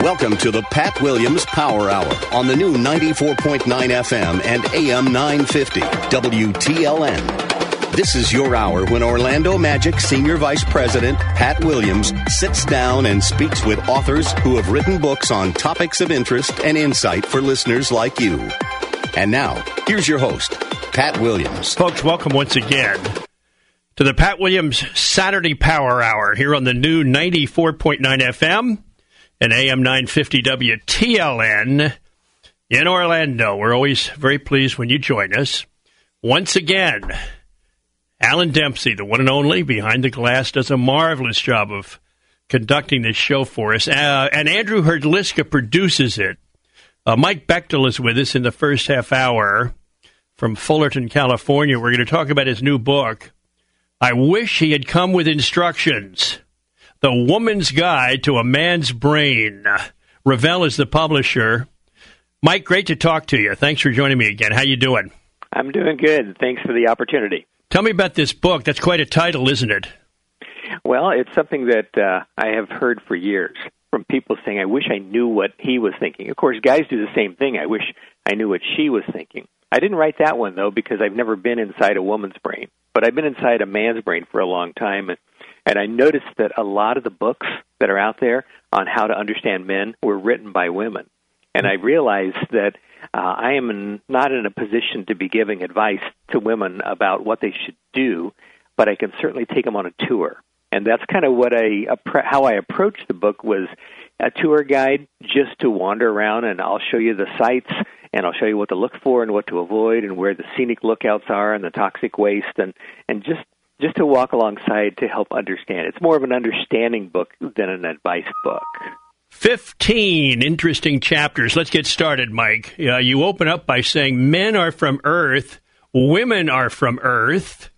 Welcome to the Pat Williams Power Hour on the new 94.9 FM and AM 950 WTLN. This is your hour when Orlando Magic Senior Vice President Pat Williams sits down and speaks with authors who have written books on topics of interest and insight for listeners like you. And now, here's your host, Pat Williams. Folks, welcome once again to the Pat Williams Saturday Power Hour here on the new 94.9 FM and AM 950 WTLN in Orlando. We're always very pleased when you join us. Once again, Alan Dempsey, the one and only behind the glass, does a marvelous job of conducting this show for us. Uh, and Andrew Herdliska produces it. Uh, Mike Bechtle is with us in the first half hour from Fullerton, California. We're going to talk about his new book. I wish he had come with instructions. The Woman's Guide to a Man's Brain. Revell is the publisher. Mike, great to talk to you. Thanks for joining me again. How you doing? I'm doing good. Thanks for the opportunity. Tell me about this book. That's quite a title, isn't it? Well, it's something that uh, I have heard for years from people saying, I wish I knew what he was thinking. Of course, guys do the same thing. I wish I knew what she was thinking. I didn't write that one, though, because I've never been inside a woman's brain, but I've been inside a man's brain for a long time. And and I noticed that a lot of the books that are out there on how to understand men were written by women. And I realized that uh, I am not in a position to be giving advice to women about what they should do, but I can certainly take them on a tour. And that's kind of what I how I approached the book was a tour guide just to wander around and I'll show you the sites and I'll show you what to look for and what to avoid and where the scenic lookouts are and the toxic waste and and just just to walk alongside to help understand. It's more of an understanding book than an advice book. 15 interesting chapters. Let's get started, Mike. Uh, you open up by saying men are from Earth, women are from Earth.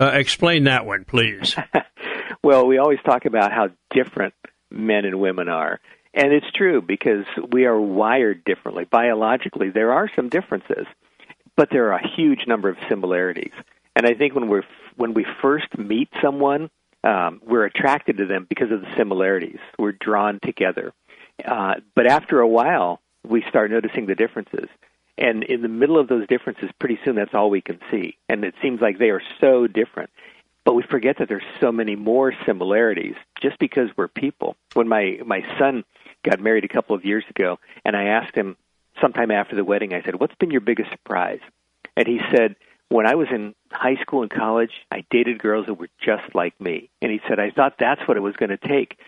Uh, explain that one, please. well, we always talk about how different men and women are. And it's true because we are wired differently. Biologically, there are some differences, but there are a huge number of similarities. And I think when we're when we first meet someone, um, we're attracted to them because of the similarities. We're drawn together. Uh, but after a while, we start noticing the differences. And in the middle of those differences, pretty soon that's all we can see. And it seems like they are so different. But we forget that there's so many more similarities just because we're people. When my, my son got married a couple of years ago, and I asked him sometime after the wedding, I said, What's been your biggest surprise? And he said, when I was in high school and college, I dated girls that were just like me. And he said, I thought that's what it was going to take.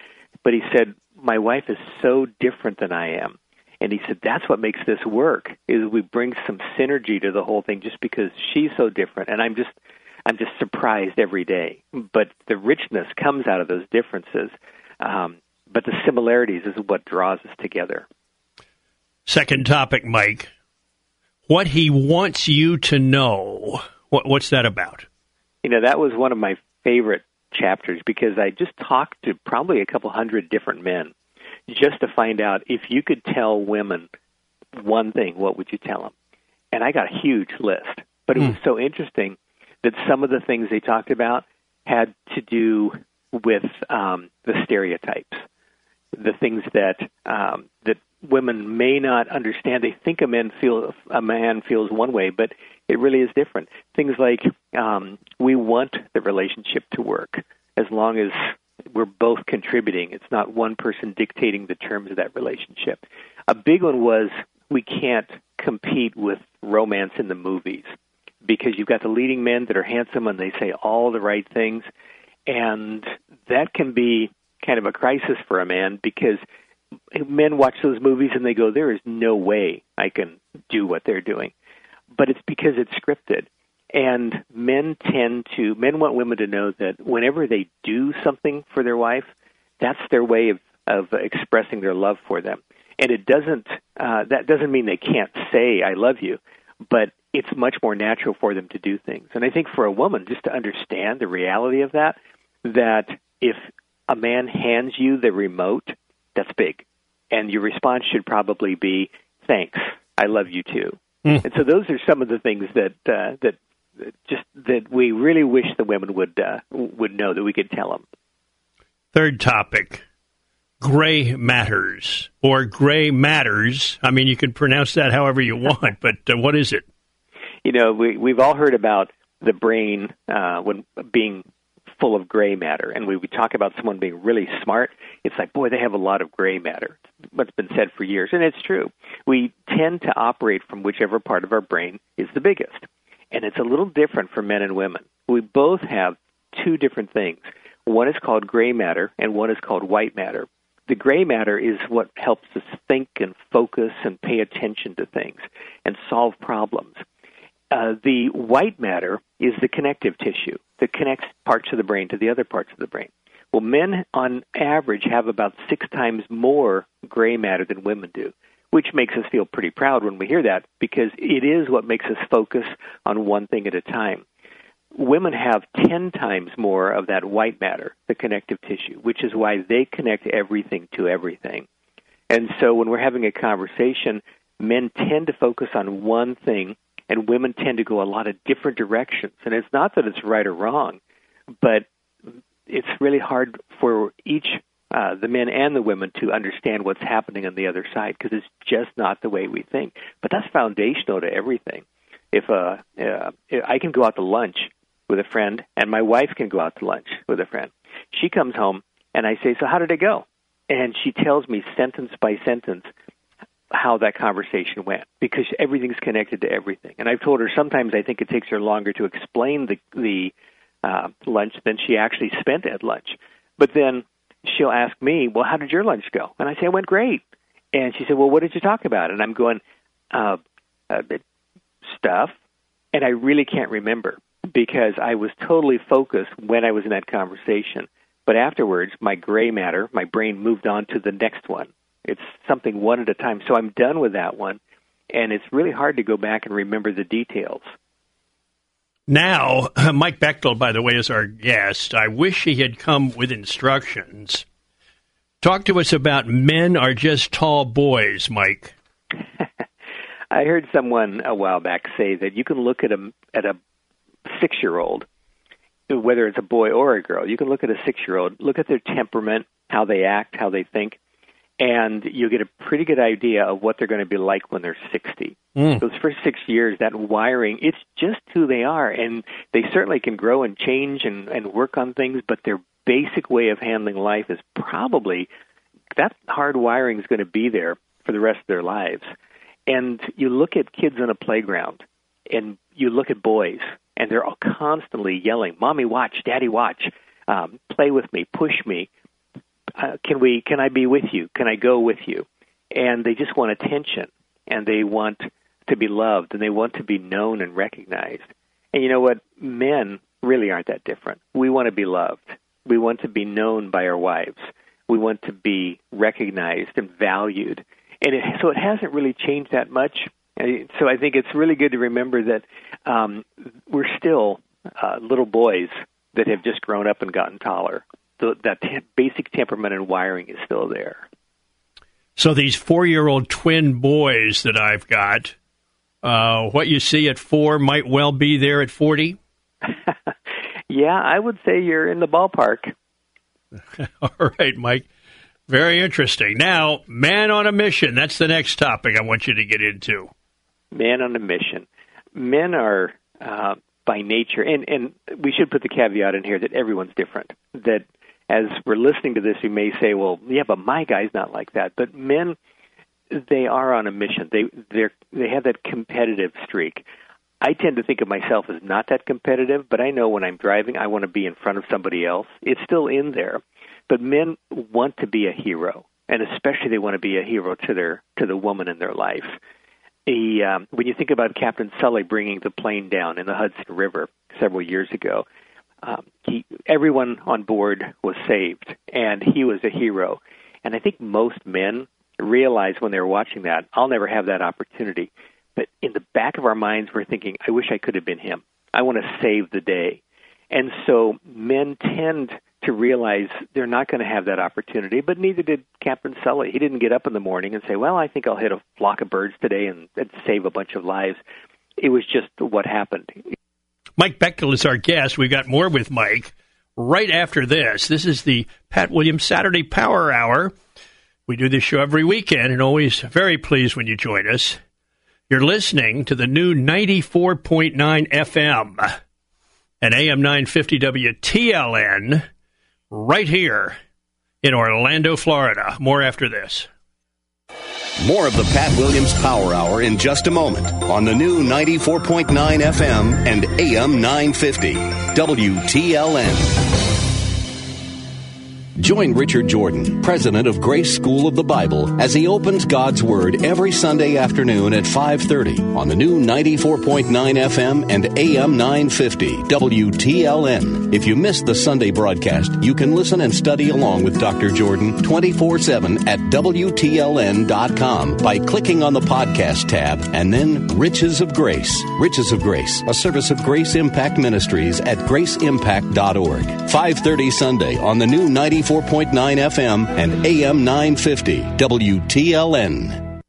But he said, my wife is so different than I am. And he said, that's what makes this work, is we bring some synergy to the whole thing just because she's so different. And I'm just, I'm just surprised every day. But the richness comes out of those differences. Um, but the similarities is what draws us together. Second topic, Mike what he wants you to know. What, what's that about? You know, that was one of my favorite chapters because I just talked to probably a couple hundred different men just to find out if you could tell women one thing, what would you tell them? And I got a huge list. But it mm. was so interesting that some of the things they talked about had to do with um, the stereotypes, the things that um, that women may not understand. They think a man feel a man feels one way, but it really is different. Things like um, we want the relationship to work as long as we're both contributing. It's not one person dictating the terms of that relationship. A big one was we can't compete with romance in the movies because you've got the leading men that are handsome and they say all the right things, and that can be kind of a crisis for a man because men watch those movies and they go, "There is no way I can do what they're doing," but it's because it's scripted. And men tend to men want women to know that whenever they do something for their wife, that's their way of of expressing their love for them. And it doesn't uh, that doesn't mean they can't say I love you, but it's much more natural for them to do things. And I think for a woman, just to understand the reality of that, that if a man hands you the remote, that's big. And your response should probably be, thanks, I love you too. Mm. And so those are some of the things that, uh, that just that we really wish the women would uh, would know that we could tell them. Third topic: gray matters or gray matters. I mean, you can pronounce that however you want, but uh, what is it? You know, we we've all heard about the brain uh, when being full of gray matter. And when we talk about someone being really smart, it's like, boy, they have a lot of gray matter. What's been said for years, and it's true. We tend to operate from whichever part of our brain is the biggest. And it's a little different for men and women. We both have two different things. One is called gray matter, and one is called white matter. The gray matter is what helps us think and focus and pay attention to things and solve problems. Uh, the white matter is the connective tissue that connects parts of the brain to the other parts of the brain. Well, men on average have about six times more gray matter than women do, which makes us feel pretty proud when we hear that because it is what makes us focus on one thing at a time. Women have 10 times more of that white matter, the connective tissue, which is why they connect everything to everything. And so when we're having a conversation, men tend to focus on one thing and women tend to go a lot of different directions. And it's not that it's right or wrong, but it's really hard for each uh, the men and the women to understand what's happening on the other side because it's just not the way we think. But that's foundational to everything. If uh, uh, I can go out to lunch with a friend, and my wife can go out to lunch with a friend, she comes home and I say, "So how did it go?" And she tells me sentence by sentence how that conversation went because everything's connected to everything. And I've told her sometimes I think it takes her longer to explain the the uh, lunch than she actually spent at lunch. But then she'll ask me, "Well, how did your lunch go?" And I say, "It went great." And she said, "Well, what did you talk about?" And I'm going, uh, uh, "Stuff," and I really can't remember because I was totally focused when I was in that conversation. But afterwards, my gray matter, my brain moved on to the next one it's something one at a time. So I'm done with that one, and it's really hard to go back and remember the details. Now, Mike Bechtle, by the way, is our guest. I wish he had come with instructions. Talk to us about men are just tall boys, Mike. I heard someone a while back say that you can look at a at a six year old, whether it's a boy or a girl. You can look at a six year old, look at their temperament, how they act, how they think, and you get a pretty good idea of what they're going to be like when they're 60. Mm. Those first six years, that wiring, it's just who they are. And they certainly can grow and change and, and work on things, but their basic way of handling life is probably that hard wiring is going to be there for the rest of their lives. And you look at kids on a playground, and you look at boys, and they're all constantly yelling, "Mommy, watch! Daddy, watch! Um, play with me! Push me!" Uh, can we can I be with you? Can I go with you? And they just want attention and they want to be loved and they want to be known and recognized. And you know what? Men really aren't that different. We want to be loved. We want to be known by our wives. We want to be recognized and valued. And it, so it hasn't really changed that much. So I think it's really good to remember that um, we're still uh, little boys that have just grown up and gotten taller that te- basic temperament and wiring is still there. So these four-year-old twin boys that I've got, uh, what you see at four might well be there at forty. yeah, I would say you're in the ballpark. All right, Mike. Very interesting. Now, man on a mission. That's the next topic I want you to get into. Man on a mission. Men are uh, by nature, and and we should put the caveat in here that everyone's different. That as we're listening to this, you may say, "Well, yeah, but my guy's not like that." But men, they are on a mission. They they they have that competitive streak. I tend to think of myself as not that competitive, but I know when I'm driving, I want to be in front of somebody else. It's still in there, but men want to be a hero, and especially they want to be a hero to their to the woman in their life. He, um, when you think about Captain Sully bringing the plane down in the Hudson River several years ago, um, he everyone on board was saved, and he was a hero. And I think most men realize when they're watching that, I'll never have that opportunity. But in the back of our minds, we're thinking, I wish I could have been him. I want to save the day. And so men tend to realize they're not going to have that opportunity, but neither did Captain Sully. He didn't get up in the morning and say, Well, I think I'll hit a flock of birds today and, and save a bunch of lives. It was just what happened. Mike Bechtle is our guest. We've got more with Mike right after this. This is the Pat Williams Saturday Power Hour. We do this show every weekend and always very pleased when you join us. You're listening to the new 94.9 FM and AM 950 WTLN right here in Orlando, Florida. More after this. More of the Pat Williams Power Hour in just a moment on the new 94.9 FM and AM 950 WTLN. Join Richard Jordan, president of Grace School of the Bible, as he opens God's Word every Sunday afternoon at 5:30 on the new 94.9 FM and AM 950 WTLN. If you missed the Sunday broadcast, you can listen and study along with Dr. Jordan 24/7 at WTLN.com by clicking on the podcast tab and then Riches of Grace. Riches of Grace, a service of Grace Impact Ministries at graceimpact.org. 5:30 Sunday on the new 94 94.9 FM and AM 950 WTLN.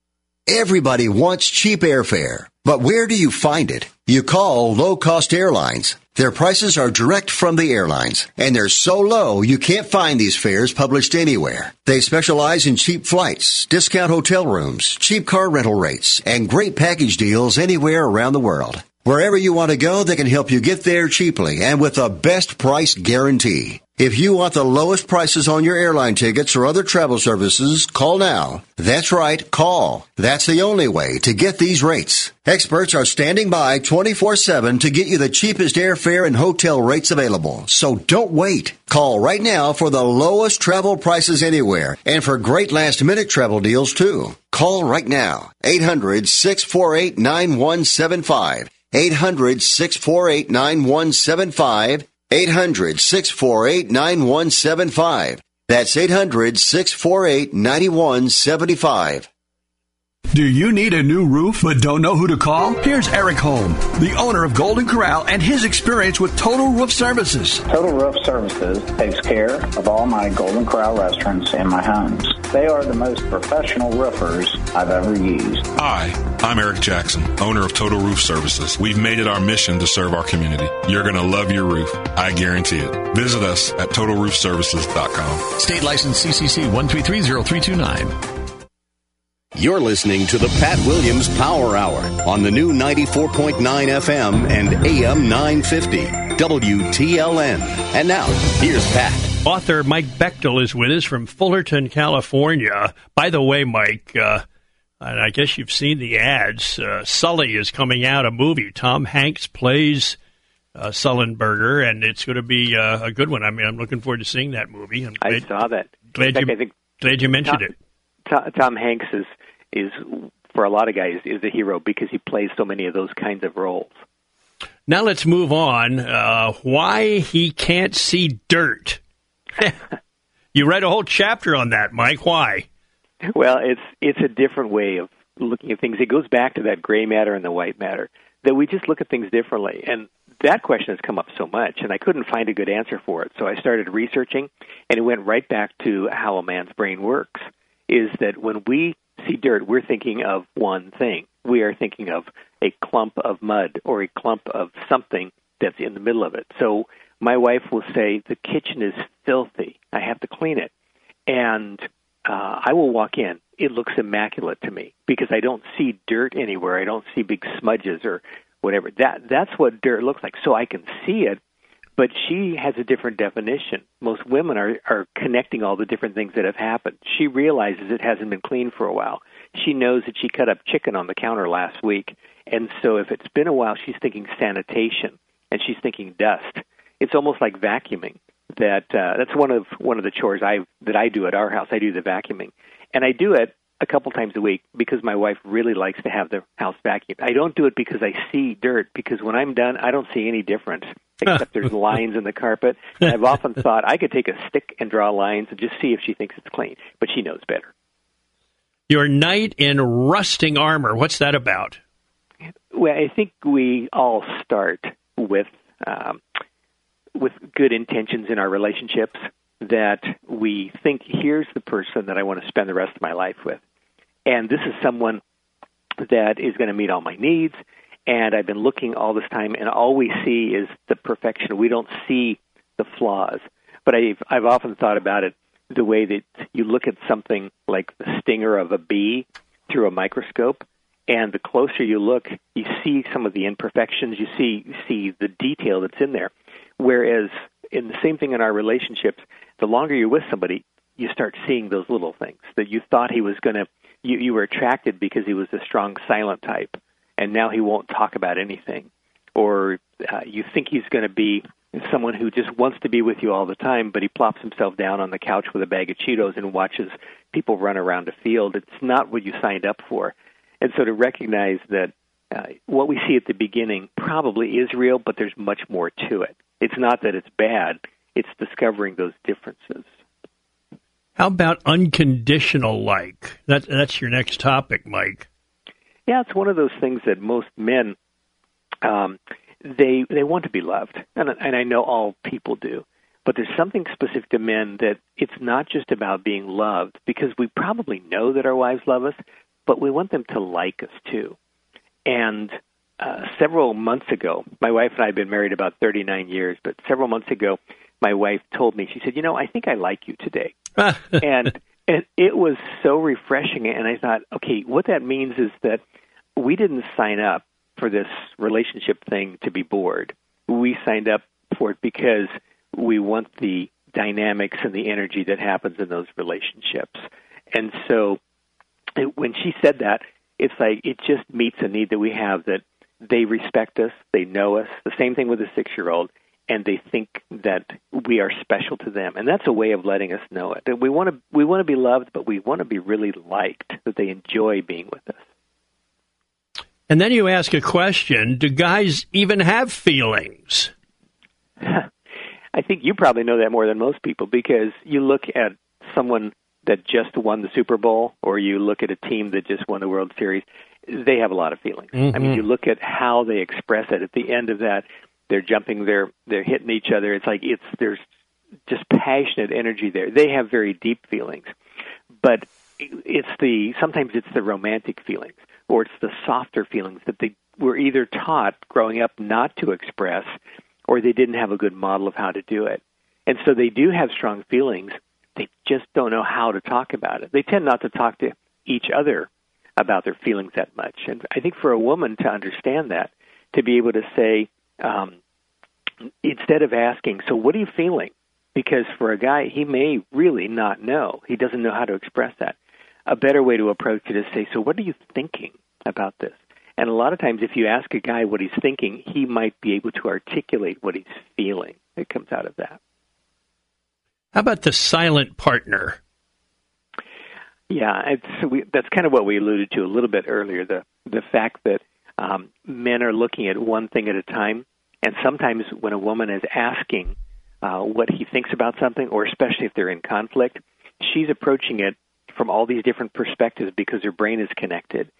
Everybody wants cheap airfare, but where do you find it? You call low cost airlines. Their prices are direct from the airlines, and they're so low you can't find these fares published anywhere. They specialize in cheap flights, discount hotel rooms, cheap car rental rates, and great package deals anywhere around the world. Wherever you want to go, they can help you get there cheaply and with a best price guarantee. If you want the lowest prices on your airline tickets or other travel services, call now. That's right, call. That's the only way to get these rates. Experts are standing by 24-7 to get you the cheapest airfare and hotel rates available. So don't wait. Call right now for the lowest travel prices anywhere and for great last minute travel deals too. Call right now. 800-648-9175. 800 648 9175. 800 648 9175. That's 800 648 9175. Do you need a new roof but don't know who to call? Here's Eric Holm, the owner of Golden Corral, and his experience with Total Roof Services. Total Roof Services takes care of all my Golden Corral restaurants and my homes. They are the most professional roofers I've ever used. Hi, I'm Eric Jackson, owner of Total Roof Services. We've made it our mission to serve our community. You're going to love your roof. I guarantee it. Visit us at TotalRoofServices.com. State license CCC 1330329. You're listening to the Pat Williams Power Hour on the new 94.9 FM and AM 950 WTLN. And now, here's Pat. Author Mike Bechtle is with us from Fullerton, California. By the way, Mike, uh, and I guess you've seen the ads. Uh, Sully is coming out, a movie. Tom Hanks plays uh, Sullenberger, and it's going to be uh, a good one. I mean, I'm looking forward to seeing that movie. I'm glad, I saw that. Glad, fact, you, glad you mentioned Tom, it. Tom Hanks is is for a lot of guys is a hero because he plays so many of those kinds of roles. Now let's move on. Uh, why he can't see dirt? you read a whole chapter on that, Mike. Why? Well, it's it's a different way of looking at things. It goes back to that gray matter and the white matter that we just look at things differently. And that question has come up so much, and I couldn't find a good answer for it. So I started researching, and it went right back to how a man's brain works. Is that when we see dirt, we're thinking of one thing. We are thinking of a clump of mud or a clump of something that's in the middle of it. So my wife will say, The kitchen is filthy. I have to clean it. And uh, I will walk in. It looks immaculate to me because I don't see dirt anywhere. I don't see big smudges or whatever. That that's what dirt looks like. So I can see it, but she has a different definition. Most women are are connecting all the different things that have happened. She realizes it hasn't been cleaned for a while. She knows that she cut up chicken on the counter last week, and so if it's been a while, she's thinking sanitation and she's thinking dust. It's almost like vacuuming. That uh, that's one of one of the chores I that I do at our house. I do the vacuuming, and I do it a couple times a week because my wife really likes to have the house vacuumed. I don't do it because I see dirt because when I'm done, I don't see any difference except there's lines in the carpet. And I've often thought I could take a stick and draw lines and just see if she thinks it's clean, but she knows better. Your knight in rusting armor, what's that about? Well, I think we all start with um, with good intentions in our relationships that we think here's the person that I want to spend the rest of my life with. And this is someone that is going to meet all my needs. And I've been looking all this time, and all we see is the perfection. We don't see the flaws. But I've, I've often thought about it the way that you look at something like the stinger of a bee through a microscope, and the closer you look, you see some of the imperfections. You see see the detail that's in there. Whereas in the same thing in our relationships, the longer you're with somebody, you start seeing those little things that you thought he was going to. You, you were attracted because he was a strong silent type, and now he won't talk about anything, or uh, you think he's going to be someone who just wants to be with you all the time, but he plops himself down on the couch with a bag of Cheetos and watches people run around a field. It's not what you signed up for. And so to recognize that uh, what we see at the beginning probably is real, but there's much more to it. It's not that it's bad, it's discovering those differences. How about unconditional like? That, that's your next topic, Mike. Yeah, it's one of those things that most men um, they they want to be loved, and, and I know all people do. But there's something specific to men that it's not just about being loved, because we probably know that our wives love us, but we want them to like us too. And uh, several months ago, my wife and I have been married about 39 years, but several months ago, my wife told me, she said, You know, I think I like you today. and and it was so refreshing. And I thought, okay, what that means is that we didn't sign up for this relationship thing to be bored. We signed up for it because we want the dynamics and the energy that happens in those relationships. And so it, when she said that, it's like it just meets a need that we have that they respect us, they know us. The same thing with a six year old, and they think that we are special to them. And that's a way of letting us know it. That we want to we want to be loved, but we want to be really liked, that they enjoy being with us. And then you ask a question Do guys even have feelings? I think you probably know that more than most people because you look at someone that just won the Super Bowl or you look at a team that just won the World Series, they have a lot of feelings. Mm-hmm. I mean, mm-hmm. you look at how they express it. At the end of that, they're jumping, they're they're hitting each other. It's like it's there's just passionate energy there. They have very deep feelings. But it's the sometimes it's the romantic feelings or it's the softer feelings that they were either taught growing up not to express or they didn't have a good model of how to do it. And so they do have strong feelings. They just don't know how to talk about it. They tend not to talk to each other about their feelings that much. And I think for a woman to understand that, to be able to say, um, instead of asking, so what are you feeling? Because for a guy, he may really not know. He doesn't know how to express that a better way to approach it is say, so what are you thinking about this? And a lot of times, if you ask a guy what he's thinking, he might be able to articulate what he's feeling. It comes out of that. How about the silent partner? Yeah, it's, we, that's kind of what we alluded to a little bit earlier. The the fact that um, men are looking at one thing at a time, and sometimes when a woman is asking uh, what he thinks about something, or especially if they're in conflict, she's approaching it from all these different perspectives because your brain is connected.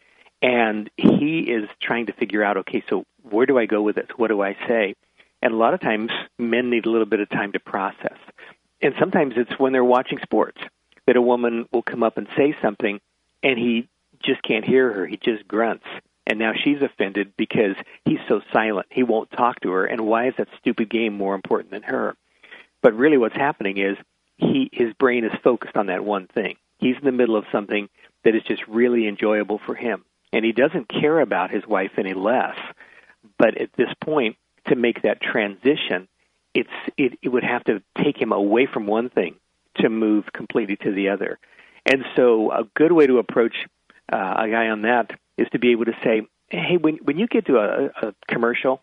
And he is trying to figure out, okay, so where do I go with this? What do I say? And a lot of times, men need a little bit of time to process. And sometimes it's when they're watching sports that a woman will come up and say something, and he just can't hear her. He just grunts. And now she's offended because he's so silent. He won't talk to her. And why is that stupid game more important than her? But really, what's happening is he his brain is focused on that one thing. He's in the middle of something that is just really enjoyable for him. And he doesn't care about his wife any less. But at this point, to make that transition, it's it, it would have to take him away from one thing to move completely to the other. And so, a good way to approach uh, a guy on that is to be able to say, "Hey, when when you get to a, a commercial,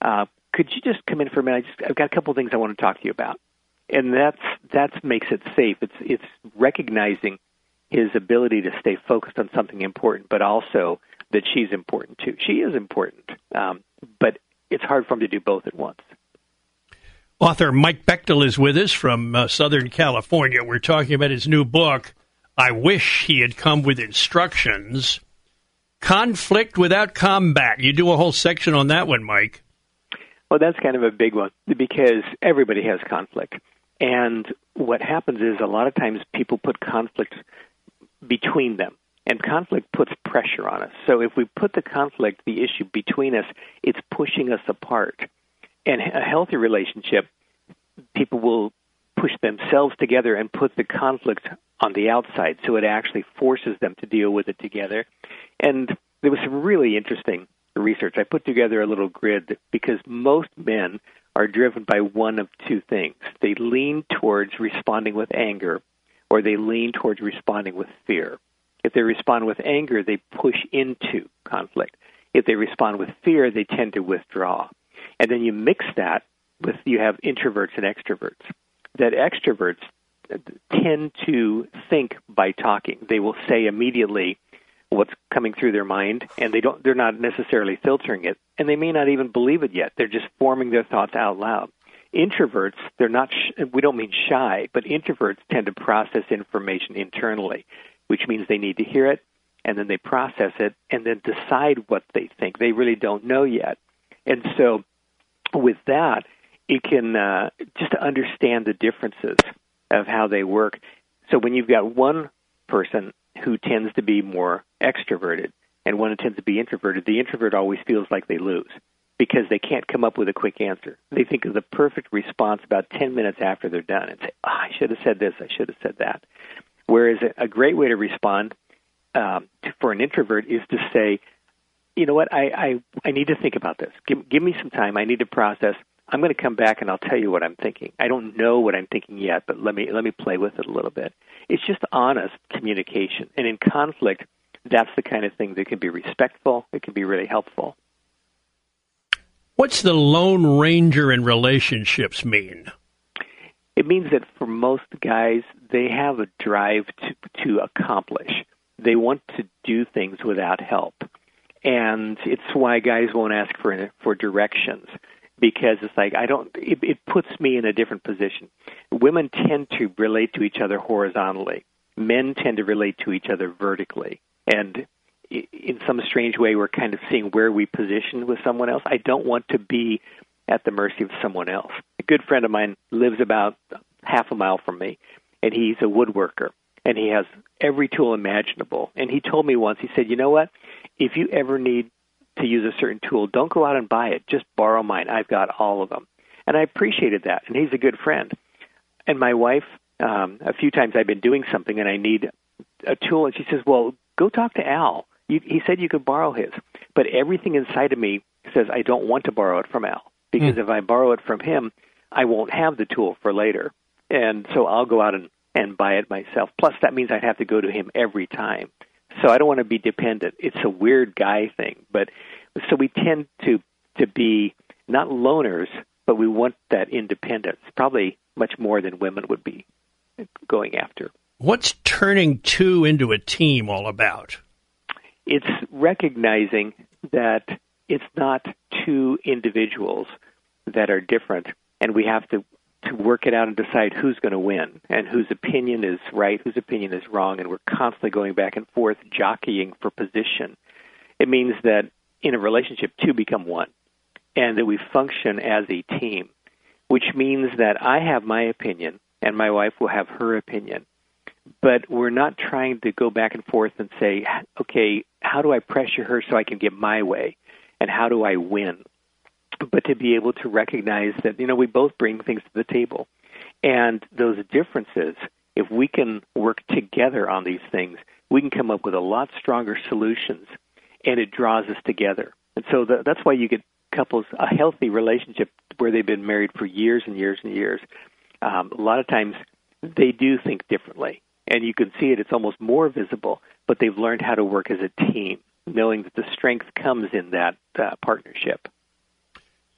uh, could you just come in for a minute? I just, I've got a couple of things I want to talk to you about." and that's that makes it safe. It's it's recognizing his ability to stay focused on something important, but also that she's important too. She is important, um, but it's hard for him to do both at once. Author Mike Bechtle is with us from uh, Southern California. We're talking about his new book, I Wish He Had Come with Instructions Conflict Without Combat. You do a whole section on that one, Mike. Well, that's kind of a big one because everybody has conflict. And what happens is a lot of times people put conflict between them. And conflict puts pressure on us. So if we put the conflict, the issue between us, it's pushing us apart and a healthy relationship, people will push themselves together and put the conflict on the outside, so it actually forces them to deal with it together. And there was some really interesting research. I put together a little grid because most men are driven by one of two things. They lean towards responding with anger, or they lean towards responding with fear. If they respond with anger, they push into conflict. If they respond with fear, they tend to withdraw. And then you mix that with you have introverts and extroverts. That extroverts tend to think by talking. They will say immediately what's coming through their mind and they don't they're not necessarily filtering it and they may not even believe it yet. They're just forming their thoughts out loud. Introverts, they're not sh- we don't mean shy, but introverts tend to process information internally, which means they need to hear it and then they process it and then decide what they think. They really don't know yet. And so with that, it can uh, just understand the differences of how they work. So when you've got one person who tends to be more extroverted and one who tends to be introverted, the introvert always feels like they lose because they can't come up with a quick answer. They think of the perfect response about 10 minutes after they're done and say, oh, I should have said this, I should have said that. Whereas a great way to respond um, for an introvert is to say, you know what, I, I, I need to think about this. Give, give me some time. I need to process. I'm going to come back and I'll tell you what I'm thinking. I don't know what I'm thinking yet, but let me let me play with it a little bit. It's just honest communication. And in conflict, that's the kind of thing that can be respectful. It can be really helpful. What's the lone ranger in relationships mean? It means that for most guys, they have a drive to to accomplish. They want to do things without help and it's why guys won't ask for for directions because it's like I don't. It, it puts me in a different position. Women tend to relate to each other horizontally. Men tend to relate to each other vertically, and in some strange way, we're kind of seeing where we position with someone else. I don't want to be at the mercy of someone else. A good friend of mine lives about half a mile from me, and he's a woodworker, and he has every tool imaginable. And he told me once, he said, "You know what? if you ever need to use a certain tool, don't go out and buy it. Just borrow mine. I've got all of them. And I appreciated that. And he's a good friend. And my wife, um, a few times I've been doing something and I need a tool, and she says, "Well, go talk to Al. You, he said you could borrow his." But everything inside of me says I don't want to borrow it from Al because mm. if I borrow it from him, I won't have the tool for later. And so I'll go out and and buy it myself. Plus, that means I'd have to go to him every time. So I don't want to be dependent. It's a weird guy thing, but so we tend to to be not loners, but we want that independence. Probably much more than women would be going after. What's turning two into a team all about? It's recognizing that it's not two individuals that are different, and we have to to work it out and decide who's going to win and whose opinion is right, whose opinion is wrong, and we're constantly going back and forth jockeying for position. It means that in a relationship, two become one, and that we function as a team, which means that I have my opinion and my wife will have her opinion. But we're not trying to go back and forth and say, okay, how do I pressure her so I can get my way? And how do I win? but to be able to recognize that you know we both bring things to the table, and those differences. If we can work together on these things, we can come up with a lot stronger solutions, and it draws us together. And so the, that's why you get couples a healthy relationship where they've been married for years and years and years. Um, a lot of times they do think differently, and you can see it. It's almost more visible, but they've learned how to work as a team, knowing that the strength comes in that uh, partnership.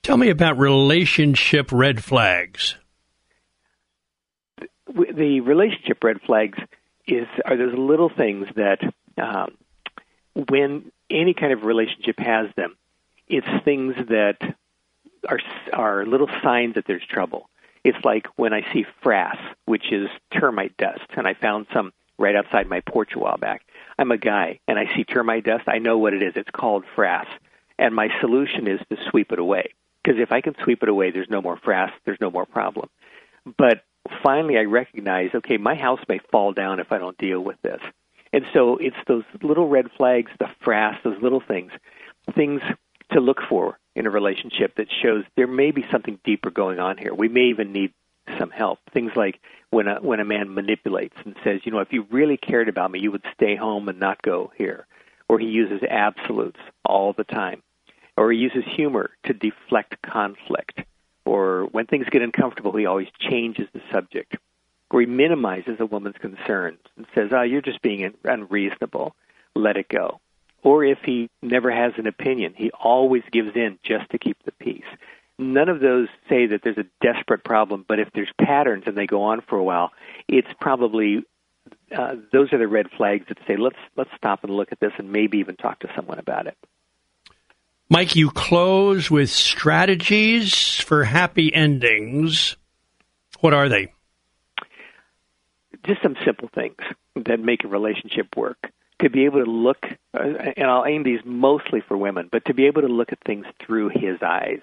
Tell me about relationship red flags. The relationship red flags is are those little things that um, when any kind of relationship has them, it's things that are are little signs that there's trouble. It's like when I see frass, which is termite dust, and I found some right outside my porch a while back. I'm a guy, and I see termite dust. I know what it is. It's called frass, and my solution is to sweep it away. Because if I can sweep it away, there's no more frass. There's no more problem. But finally, I recognize, okay, my house may fall down if I don't deal with this. And so it's those little red flags, the frass, those little things, things to look for in a relationship that shows there may be something deeper going on here. We may even need some help. Things like when a when a man manipulates and says, you know, if you really cared about me, you would stay home and not go here. Or he uses absolutes all the time. Or he uses humor to deflect conflict. Or when things get uncomfortable, he always changes the subject. Or he minimizes a woman's concerns and says, oh, you're just being unreasonable. Let it go or if he never has an opinion, he always gives in just to keep the peace. None of those say that there's a desperate problem, but if there's patterns and they go on for a while, it's probably uh, those are the red flags that say let's let's stop and look at this and maybe even talk to someone about it. Mike, you close with strategies for happy endings. What are they? Just some simple things that make a relationship work to be able to look, uh, and I'll aim these mostly for women, but to be able to look at things through his eyes,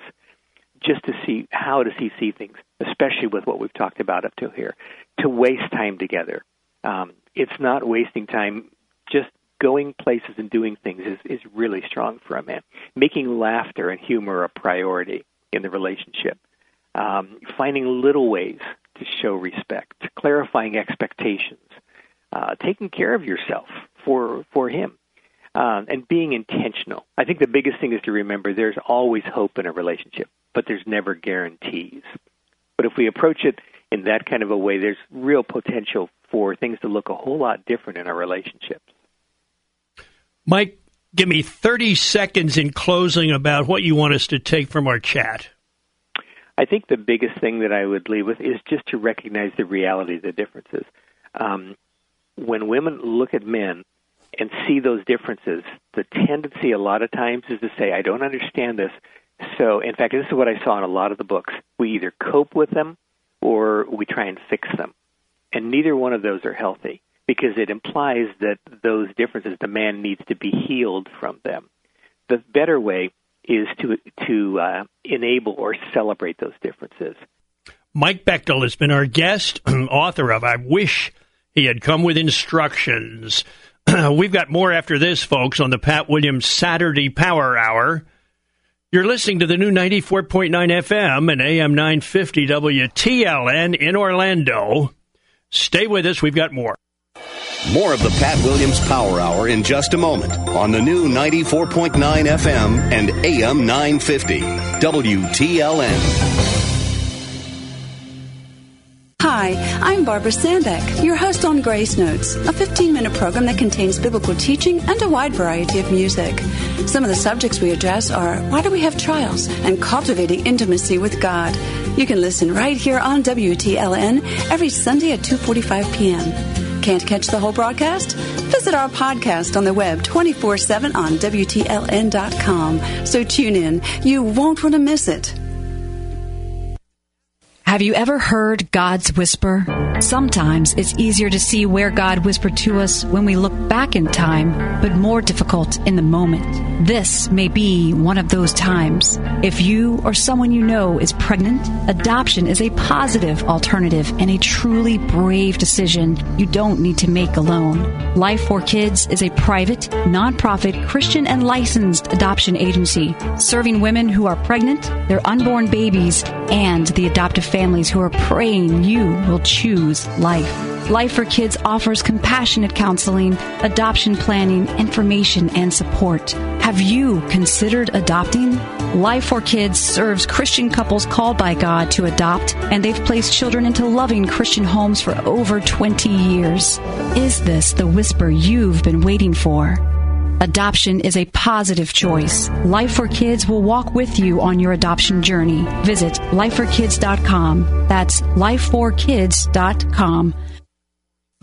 just to see how does he see things, especially with what we've talked about up to here, to waste time together. Um, it's not wasting time. Just going places and doing things is, is really strong for a man. Making laughter and humor a priority in the relationship. Um, finding little ways to show respect, clarifying expectations, uh, taking care of yourself for for him, um, and being intentional. I think the biggest thing is to remember there's always hope in a relationship, but there's never guarantees. But if we approach it in that kind of a way, there's real potential for things to look a whole lot different in our relationships. Mike, give me 30 seconds in closing about what you want us to take from our chat. I think the biggest thing that I would leave with is just to recognize the reality of the differences. Um, when women look at men and see those differences, the tendency a lot of times is to say, I don't understand this. So, in fact, this is what I saw in a lot of the books. We either cope with them or we try and fix them. And neither one of those are healthy because it implies that those differences, the man needs to be healed from them. The better way is to, to uh, enable or celebrate those differences. Mike Bechtle has been our guest, author of I Wish he had come with instructions. We've got more after this, folks, on the Pat Williams Saturday Power Hour. You're listening to the new 94.9 FM and AM 950 WTLN in Orlando. Stay with us. We've got more. More of the Pat Williams Power Hour in just a moment on the new 94.9 FM and AM 950 WTLN. Hi, I'm Barbara Sandbeck, your host on Grace Notes, a 15 minute program that contains biblical teaching and a wide variety of music. Some of the subjects we address are why do we have trials and cultivating intimacy with God. You can listen right here on WTLN every Sunday at 2:45 p.m. Can't catch the whole broadcast? Visit our podcast on the web 24 7 on WTLN.com. So tune in. You won't want to miss it. Have you ever heard God's whisper? Sometimes it's easier to see where God whispered to us when we look back in time, but more difficult in the moment. This may be one of those times. If you or someone you know is pregnant, adoption is a positive alternative and a truly brave decision you don't need to make alone. Life for Kids is a private, nonprofit, Christian and licensed adoption agency serving women who are pregnant, their unborn babies, and the adoptive families who are praying you will choose life. Life for Kids offers compassionate counseling, adoption planning, information, and support. Have you considered adopting? Life for Kids serves Christian couples called by God to adopt, and they've placed children into loving Christian homes for over 20 years. Is this the whisper you've been waiting for? Adoption is a positive choice. Life for Kids will walk with you on your adoption journey. Visit lifeforkids.com. That's lifeforkids.com.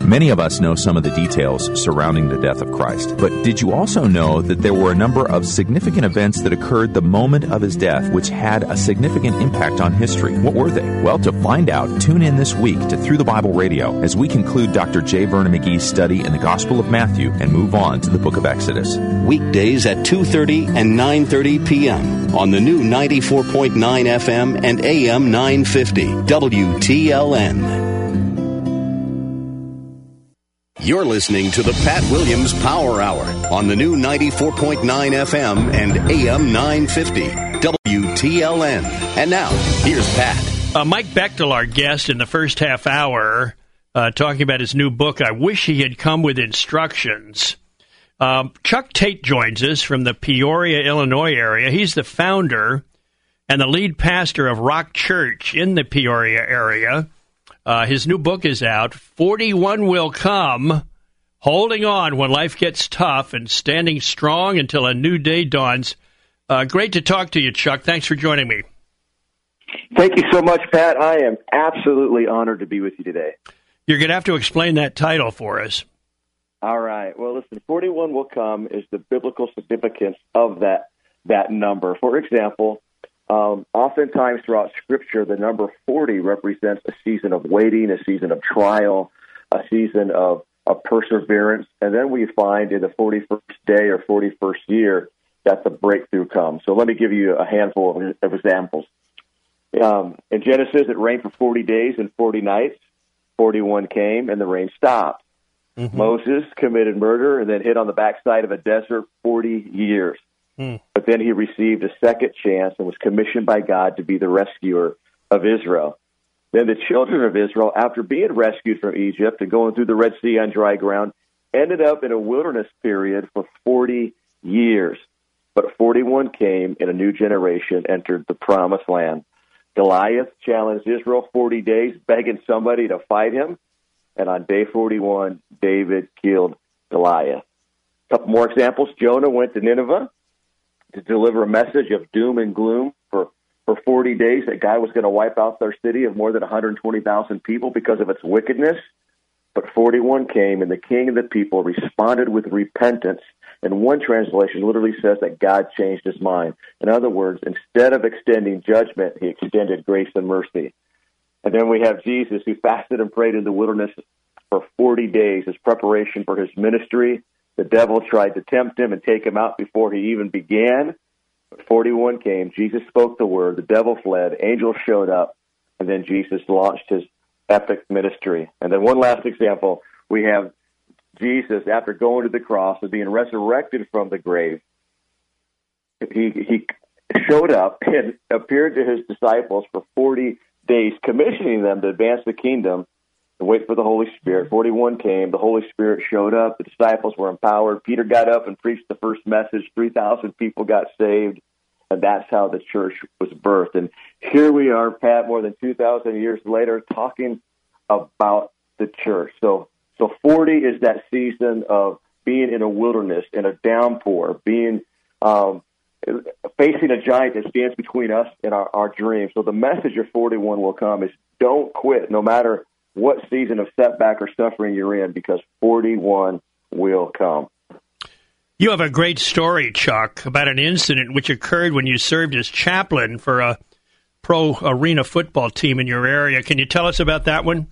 Many of us know some of the details surrounding the death of Christ, but did you also know that there were a number of significant events that occurred the moment of his death which had a significant impact on history? What were they? Well, to find out, tune in this week to Through the Bible Radio as we conclude Dr. J. Vernon McGee's study in the Gospel of Matthew and move on to the book of Exodus. Weekdays at 2:30 and 9:30 p.m. on the new 94.9 FM and AM 950 WTLN. You're listening to the Pat Williams Power Hour on the new 94.9 FM and AM 950 WTLN. And now, here's Pat. Uh, Mike Bechtle, our guest in the first half hour, uh, talking about his new book, I Wish He Had Come with Instructions. Um, Chuck Tate joins us from the Peoria, Illinois area. He's the founder and the lead pastor of Rock Church in the Peoria area. Uh, his new book is out. 41 will come. Holding on when life gets tough and standing strong until a new day dawns. Uh, great to talk to you, Chuck. Thanks for joining me. Thank you so much, Pat. I am absolutely honored to be with you today. You're going to have to explain that title for us. All right. Well, listen, 41 will come is the biblical significance of that that number. For example, um, oftentimes throughout Scripture, the number 40 represents a season of waiting, a season of trial, a season of, of perseverance. And then we find in the 41st day or 41st year that the breakthrough comes. So let me give you a handful of, of examples. Um, in Genesis, it rained for 40 days and 40 nights. 41 came, and the rain stopped. Mm-hmm. Moses committed murder and then hid on the backside of a desert 40 years. Hmm. But then he received a second chance and was commissioned by God to be the rescuer of Israel. Then the children of Israel, after being rescued from Egypt and going through the Red Sea on dry ground, ended up in a wilderness period for 40 years. But 41 came, and a new generation entered the promised land. Goliath challenged Israel 40 days, begging somebody to fight him. And on day 41, David killed Goliath. A couple more examples. Jonah went to Nineveh to deliver a message of doom and gloom for for 40 days that God was going to wipe out their city of more than 120,000 people because of its wickedness. But 41 came, and the king and the people responded with repentance. And one translation literally says that God changed his mind. In other words, instead of extending judgment, he extended grace and mercy. And then we have Jesus who fasted and prayed in the wilderness for 40 days as preparation for his ministry the devil tried to tempt him and take him out before he even began. But 41 came. Jesus spoke the word. The devil fled. Angels showed up. And then Jesus launched his epic ministry. And then one last example we have Jesus, after going to the cross and being resurrected from the grave, he, he showed up and appeared to his disciples for 40 days, commissioning them to advance the kingdom and wait for the Holy Spirit. 41 came. The Holy Spirit showed up. The disciples were empowered. Peter got up and preached the first message. 3,000 people got saved. And that's how the church was birthed. And here we are, Pat, more than 2,000 years later, talking about the church. So, so 40 is that season of being in a wilderness, in a downpour, being um, facing a giant that stands between us and our, our dreams. So the message of 41 will come is don't quit, no matter what season of setback or suffering you're in because 41 will come. You have a great story, Chuck, about an incident which occurred when you served as chaplain for a pro arena football team in your area. Can you tell us about that one?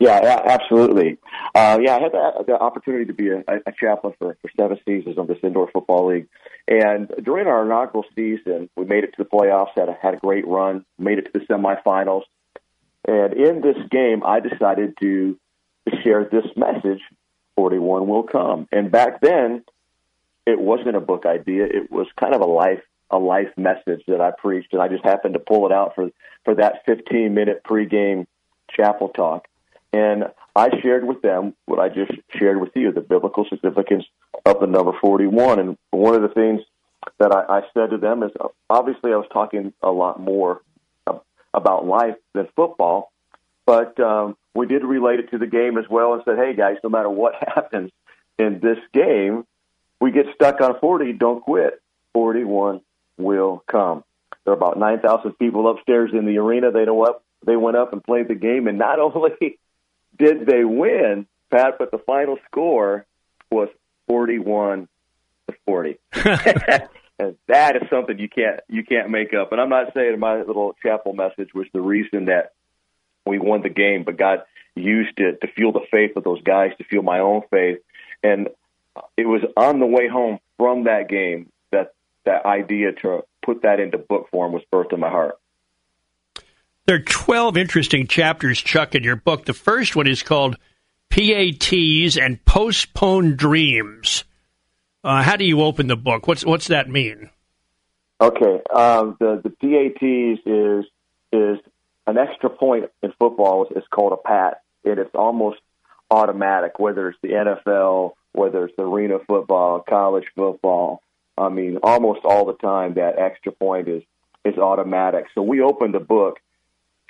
Yeah, absolutely. Uh, yeah, I had the, the opportunity to be a, a chaplain for, for seven seasons of this indoor football league. And during our inaugural season, we made it to the playoffs, had a, had a great run, made it to the semifinals, and in this game, I decided to, share this message 41 will come. And back then, it wasn't a book idea. It was kind of a life a life message that I preached, and I just happened to pull it out for for that 15 minute pregame chapel talk. And I shared with them what I just shared with you, the biblical significance of the number 41. And one of the things that I, I said to them is obviously I was talking a lot more about life than football. But um, we did relate it to the game as well and said, hey, guys, no matter what happens in this game, we get stuck on 40, don't quit. 41 will come. There are about 9,000 people upstairs in the arena. They know what they went up and played the game, and not only did they win, Pat? But the final score was 41 to 40. and that is something you can't you can't make up. And I'm not saying my little chapel message was the reason that we won the game, but God used it to fuel the faith of those guys, to fuel my own faith. And it was on the way home from that game that that idea to put that into book form was birthed in my heart. There are 12 interesting chapters, Chuck, in your book. The first one is called PATs and Postponed Dreams. Uh, how do you open the book? What's what's that mean? Okay, um, the the PATs is is an extra point in football. It's called a pat, and it's almost automatic. Whether it's the NFL, whether it's arena football, college football, I mean, almost all the time that extra point is is automatic. So we opened the book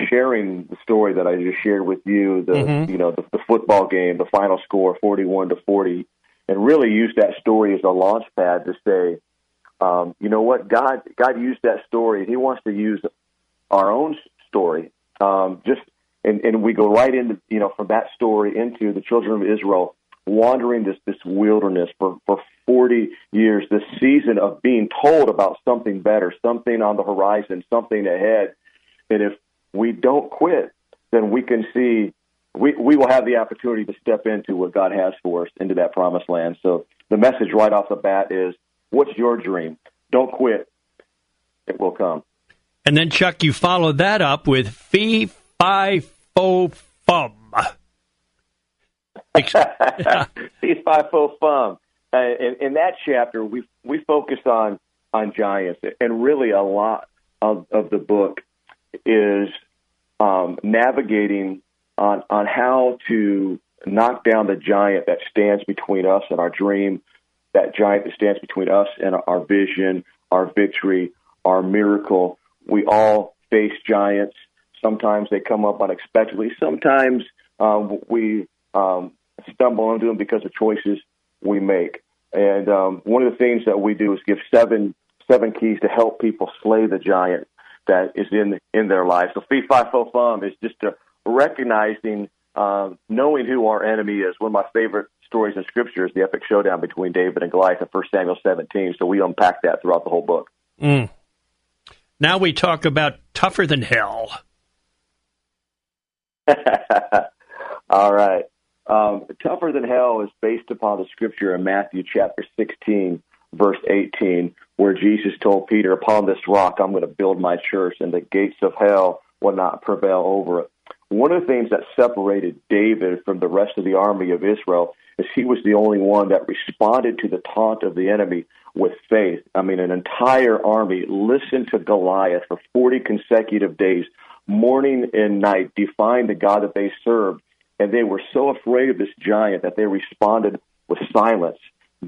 sharing the story that I just shared with you, the mm-hmm. you know the, the football game, the final score, forty-one to forty and really use that story as a launch pad to say, um, you know what, God, God used that story. He wants to use our own story. Um, just and, and we go right into you know from that story into the children of Israel wandering this this wilderness for for 40 years, this season of being told about something better, something on the horizon, something ahead. And if we don't quit, then we can see we, we will have the opportunity to step into what God has for us into that promised land. So the message right off the bat is what's your dream? Don't quit. It will come. And then, Chuck, you follow that up with fee, fi, fo, fum. fee, fi, fo, fum. Uh, in, in that chapter, we we focus on on giants, and really a lot of, of the book is um, navigating on on how to knock down the giant that stands between us and our dream, that giant that stands between us and our vision, our victory, our miracle. We all face giants. Sometimes they come up unexpectedly. Sometimes um, we um, stumble into them because of choices we make. And um, one of the things that we do is give seven seven keys to help people slay the giant that is in in their lives. So fee fi fo fum is just a recognizing, um, knowing who our enemy is. One of my favorite stories in Scripture is the epic showdown between David and Goliath in 1 Samuel 17. So we unpack that throughout the whole book. Mm. Now we talk about tougher than hell. All right. Um, tougher than hell is based upon the scripture in Matthew chapter 16, verse 18, where Jesus told Peter, Upon this rock I'm going to build my church, and the gates of hell will not prevail over it. One of the things that separated David from the rest of the army of Israel is he was the only one that responded to the taunt of the enemy with faith. I mean, an entire army listened to Goliath for 40 consecutive days, morning and night, defying the God that they served. And they were so afraid of this giant that they responded with silence.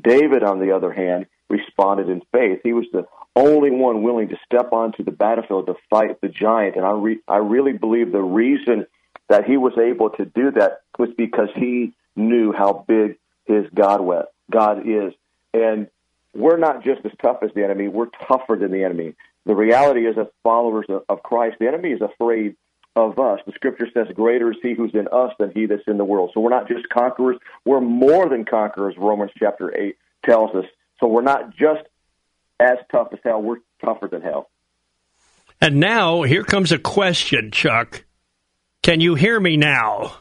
David, on the other hand, responded in faith. He was the only one willing to step onto the battlefield to fight the giant. And I, re- I really believe the reason that he was able to do that was because he knew how big his God was, God is. And we're not just as tough as the enemy, we're tougher than the enemy. The reality is, as followers of Christ, the enemy is afraid of us. The scripture says, Greater is he who's in us than he that's in the world. So we're not just conquerors, we're more than conquerors, Romans chapter 8 tells us. So we're not just as tough as hell, we're tougher than hell. And now, here comes a question, Chuck. Can you hear me now?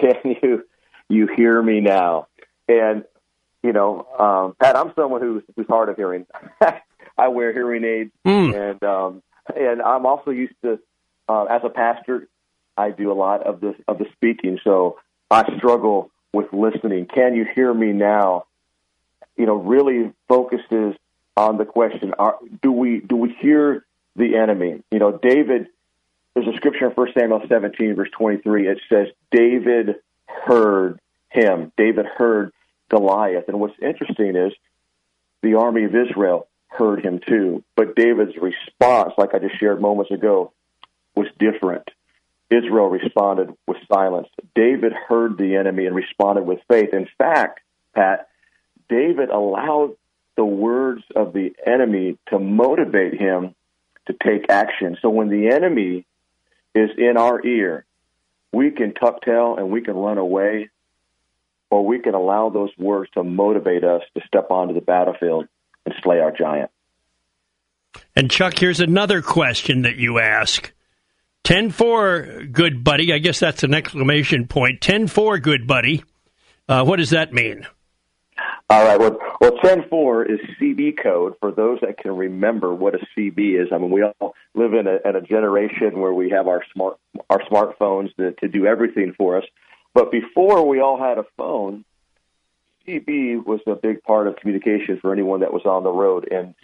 Can you you hear me now? And you know, um, Pat, I'm someone who's who's hard of hearing. I wear hearing aids, mm. and um, and I'm also used to uh, as a pastor. I do a lot of the of the speaking, so I struggle with listening. Can you hear me now? You know, really focuses on the question: are, Do we do we hear the enemy? You know, David there's a scripture in 1 Samuel 17, verse 23. It says, David heard him. David heard Goliath. And what's interesting is the army of Israel heard him too. But David's response, like I just shared moments ago, was different. Israel responded with silence. David heard the enemy and responded with faith. In fact, Pat, David allowed the words of the enemy to motivate him to take action. So when the enemy is in our ear, we can tuck tail and we can run away, or we can allow those words to motivate us to step onto the battlefield and slay our giant. And Chuck, here's another question that you ask. 10 4, good buddy. I guess that's an exclamation point. 10 4, good buddy. Uh, what does that mean? All right. Well, well, 10.4 is CB code for those that can remember what a CB is. I mean, we all live in a, in a generation where we have our smart our smartphones to, to do everything for us. But before we all had a phone, CB was a big part of communication for anyone that was on the road. And,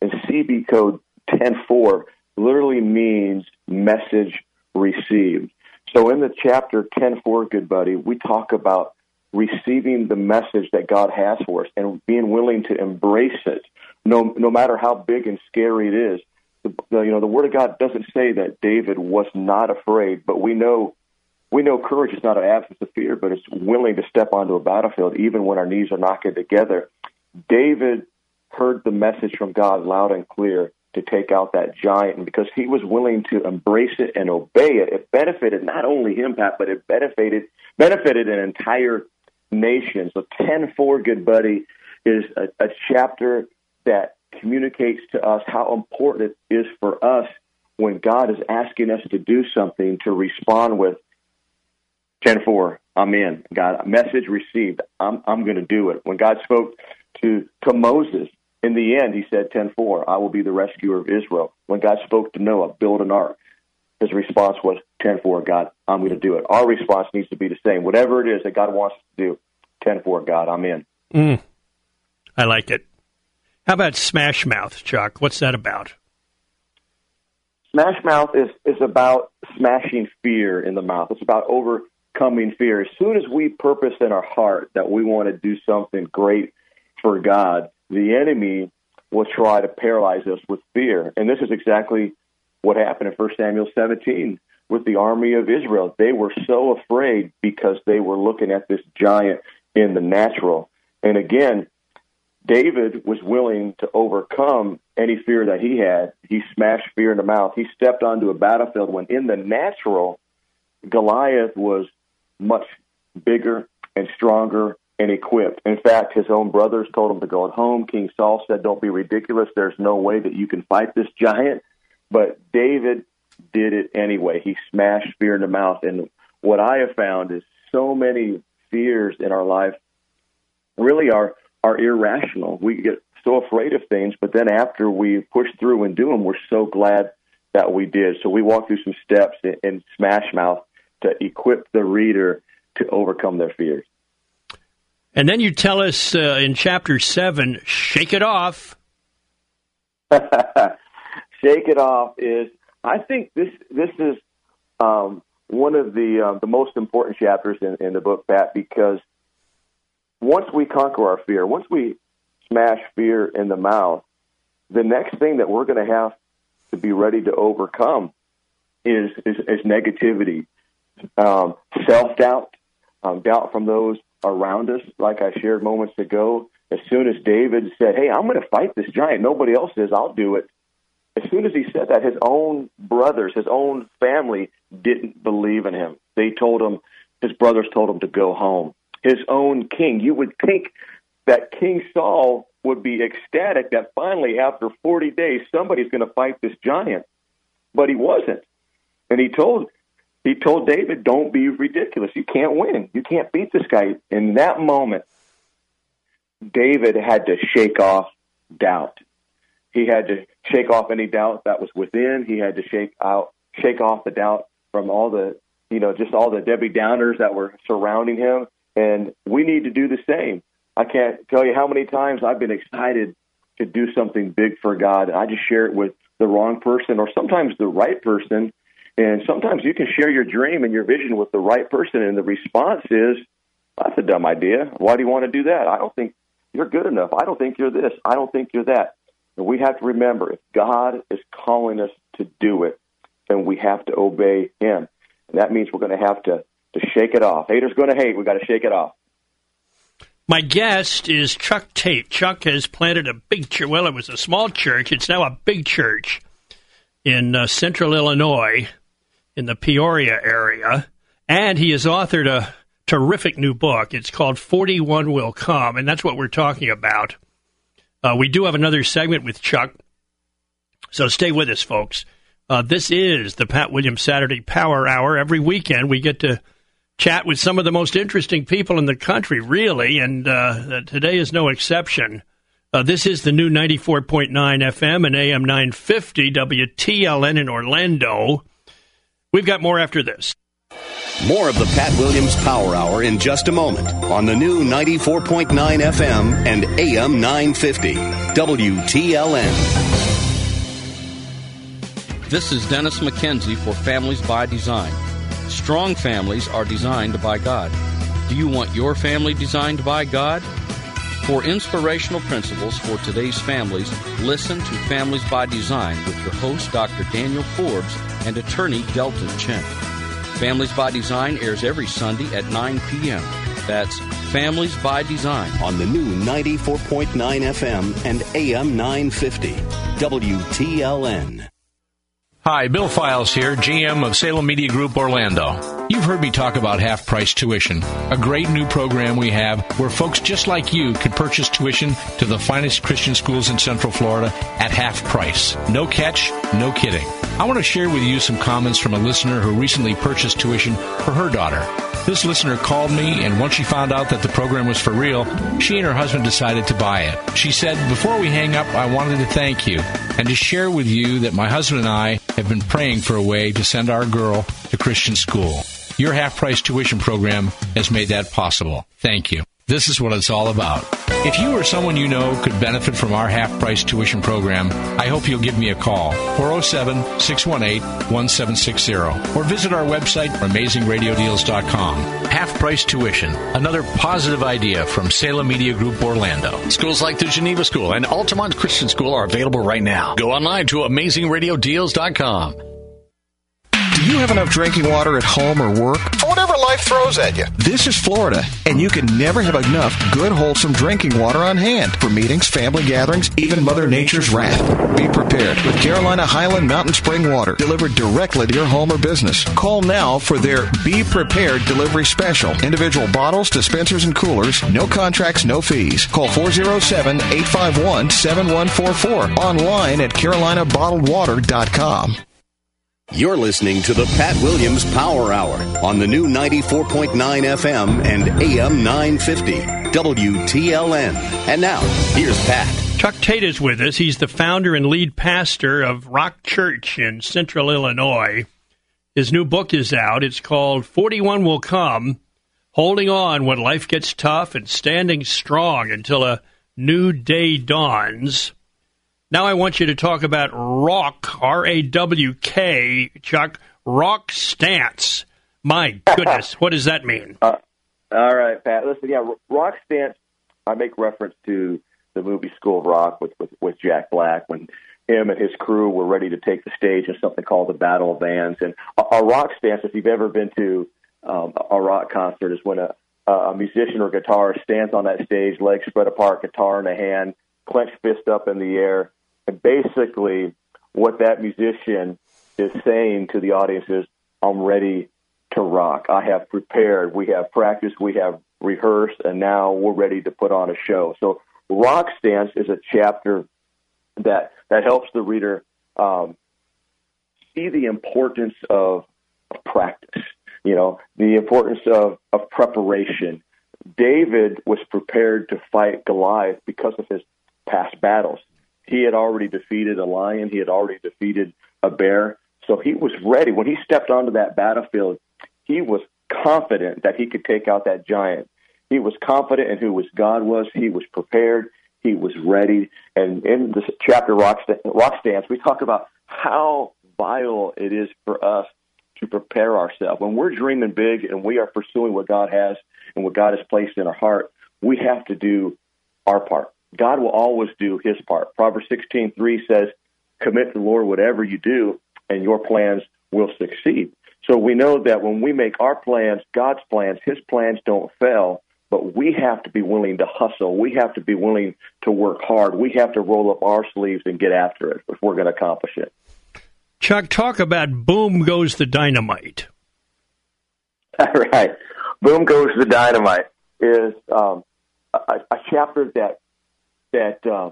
and CB code 10.4 literally means message received. So in the chapter 10.4, good buddy, we talk about receiving the message that God has for us and being willing to embrace it, no no matter how big and scary it is. The, the, you know, the Word of God doesn't say that David was not afraid, but we know we know courage is not an absence of fear, but it's willing to step onto a battlefield even when our knees are knocking together. David heard the message from God loud and clear to take out that giant, and because he was willing to embrace it and obey it, it benefited not only him, Pat, but it benefited benefited an entire nation. So 10-4, good buddy, is a, a chapter that communicates to us how important it is for us when God is asking us to do something to respond with 10-4, I'm in. God, message received. I'm, I'm going to do it. When God spoke to, to Moses, in the end, he said 10-4, I will be the rescuer of Israel. When God spoke to Noah, build an ark, his response was 10-4, God, I'm going to do it. Our response needs to be the same. Whatever it is that God wants us to do, 10-4, God, I'm in. Mm. I like it. How about Smash Mouth, Chuck? What's that about? Smash Mouth is, is about smashing fear in the mouth. It's about overcoming fear. As soon as we purpose in our heart that we want to do something great for God, the enemy will try to paralyze us with fear. And this is exactly what happened in 1 Samuel 17 with the army of Israel. They were so afraid because they were looking at this giant in the natural. And again, David was willing to overcome any fear that he had. He smashed fear in the mouth. He stepped onto a battlefield when in the natural, Goliath was much bigger and stronger and equipped. In fact, his own brothers told him to go at home. King Saul said, Don't be ridiculous. There's no way that you can fight this giant. But David did it anyway. He smashed fear in the mouth. And what I have found is so many fears in our life really are are irrational. We get so afraid of things, but then after we push through and do them, we're so glad that we did. So we walk through some steps in, in Smash Mouth to equip the reader to overcome their fears. And then you tell us uh, in chapter seven, shake it off. shake it off is I think this this is um, one of the uh, the most important chapters in, in the book, Pat, because once we conquer our fear, once we smash fear in the mouth, the next thing that we're going to have to be ready to overcome is is, is negativity, um, self doubt, um, doubt from those around us. Like I shared moments ago, as soon as David said, "Hey, I'm going to fight this giant," nobody else is. I'll do it as soon as he said that, his own brothers, his own family didn't believe in him. They told him, his brothers told him to go home. His own king, you would think that King Saul would be ecstatic that finally, after 40 days, somebody's going to fight this giant. But he wasn't. And he told he told David, "Don't be ridiculous. You can't win. You can't beat this guy." In that moment, David had to shake off doubt. He had to shake off any doubt that was within. He had to shake out, shake off the doubt from all the, you know, just all the Debbie Downers that were surrounding him. And we need to do the same. I can't tell you how many times I've been excited to do something big for God. I just share it with the wrong person or sometimes the right person. And sometimes you can share your dream and your vision with the right person, and the response is, that's a dumb idea. Why do you want to do that? I don't think you're good enough. I don't think you're this. I don't think you're that. And we have to remember if God is calling us to do it, then we have to obey Him. And that means we're going to have to, to shake it off. Haters going to hate. We've got to shake it off. My guest is Chuck Tate. Chuck has planted a big church. Well, it was a small church. It's now a big church in uh, central Illinois, in the Peoria area. And he has authored a terrific new book. It's called 41 Will Come, and that's what we're talking about. Uh, we do have another segment with Chuck, so stay with us, folks. Uh, this is the Pat Williams Saturday Power Hour. Every weekend, we get to chat with some of the most interesting people in the country, really, and uh, today is no exception. Uh, this is the new 94.9 FM and AM 950 WTLN in Orlando. We've got more after this. More of the Pat Williams Power Hour in just a moment on the new 94.9 FM and AM 950 WTLN. This is Dennis McKenzie for Families by Design. Strong families are designed by God. Do you want your family designed by God? For inspirational principles for today's families, listen to Families by Design with your host, Dr. Daniel Forbes, and attorney Delton Chen. Families by Design airs every Sunday at 9 p.m. That's Families by Design on the new 94.9 FM and AM 950 WTLN. Hi, Bill Files here, GM of Salem Media Group Orlando. You've heard me talk about half price tuition, a great new program we have where folks just like you could purchase tuition to the finest Christian schools in Central Florida at half price. No catch, no kidding. I want to share with you some comments from a listener who recently purchased tuition for her daughter. This listener called me, and once she found out that the program was for real, she and her husband decided to buy it. She said, Before we hang up, I wanted to thank you and to share with you that my husband and I have been praying for a way to send our girl to Christian school. Your half price tuition program has made that possible. Thank you. This is what it's all about. If you or someone you know could benefit from our half price tuition program, I hope you'll give me a call 407 618 1760 or visit our website amazingradiodeals.com. Half price tuition, another positive idea from Salem Media Group Orlando. Schools like the Geneva School and Altamonte Christian School are available right now. Go online to amazingradiodeals.com. Do you have enough drinking water at home or work? For whatever life throws at you. This is Florida, and you can never have enough good, wholesome drinking water on hand for meetings, family gatherings, even Mother Nature's wrath. Be prepared with Carolina Highland Mountain Spring Water delivered directly to your home or business. Call now for their Be Prepared delivery special. Individual bottles, dispensers, and coolers. No contracts, no fees. Call 407 851 7144. Online at carolinabottledwater.com. You're listening to the Pat Williams Power Hour on the new 94.9 FM and AM 950 WTLN. And now, here's Pat. Chuck Tate is with us. He's the founder and lead pastor of Rock Church in Central Illinois. His new book is out. It's called 41 Will Come Holding On When Life Gets Tough and Standing Strong Until a New Day Dawns. Now I want you to talk about rock, R A W K, Chuck, rock Stance. My goodness, what does that mean? Uh, all right, Pat. Listen, yeah, rock Stance, I make reference to the movie School of Rock with, with, with Jack Black when him and his crew were ready to take the stage in something called the Battle of Bands. And a, a rock stance, if you've ever been to um, a rock concert, is when a, a musician or guitarist stands on that stage, legs spread apart, guitar in a hand, clenched fist up in the air, and basically, what that musician is saying to the audience is, I'm ready to rock. I have prepared. We have practiced. We have rehearsed. And now we're ready to put on a show. So, Rock Stance is a chapter that, that helps the reader um, see the importance of, of practice, you know, the importance of, of preparation. David was prepared to fight Goliath because of his past battles. He had already defeated a lion, he had already defeated a bear. So he was ready. When he stepped onto that battlefield, he was confident that he could take out that giant. He was confident in who his God was. He was prepared. He was ready. And in this chapter, Rock, Rock Stance, we talk about how vital it is for us to prepare ourselves. When we're dreaming big and we are pursuing what God has and what God has placed in our heart, we have to do our part. God will always do his part. Proverbs 16:3 says, "Commit to the Lord whatever you do, and your plans will succeed." So we know that when we make our plans, God's plans, his plans don't fail, but we have to be willing to hustle. We have to be willing to work hard. We have to roll up our sleeves and get after it if we're going to accomplish it. Chuck, talk about boom goes the dynamite. right. Boom goes the dynamite is um, a, a, chapter that that uh,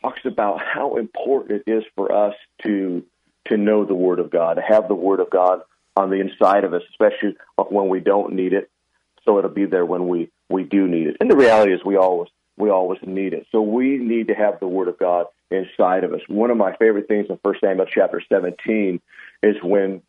talks about how important it is for us to to know the Word of God, to have the Word of God on the inside of us, especially when we don't need it. So it'll be there when we we do need it. And the reality is, we always we always need it. So we need to have the Word of God inside of us. One of my favorite things in First Samuel chapter 17 is when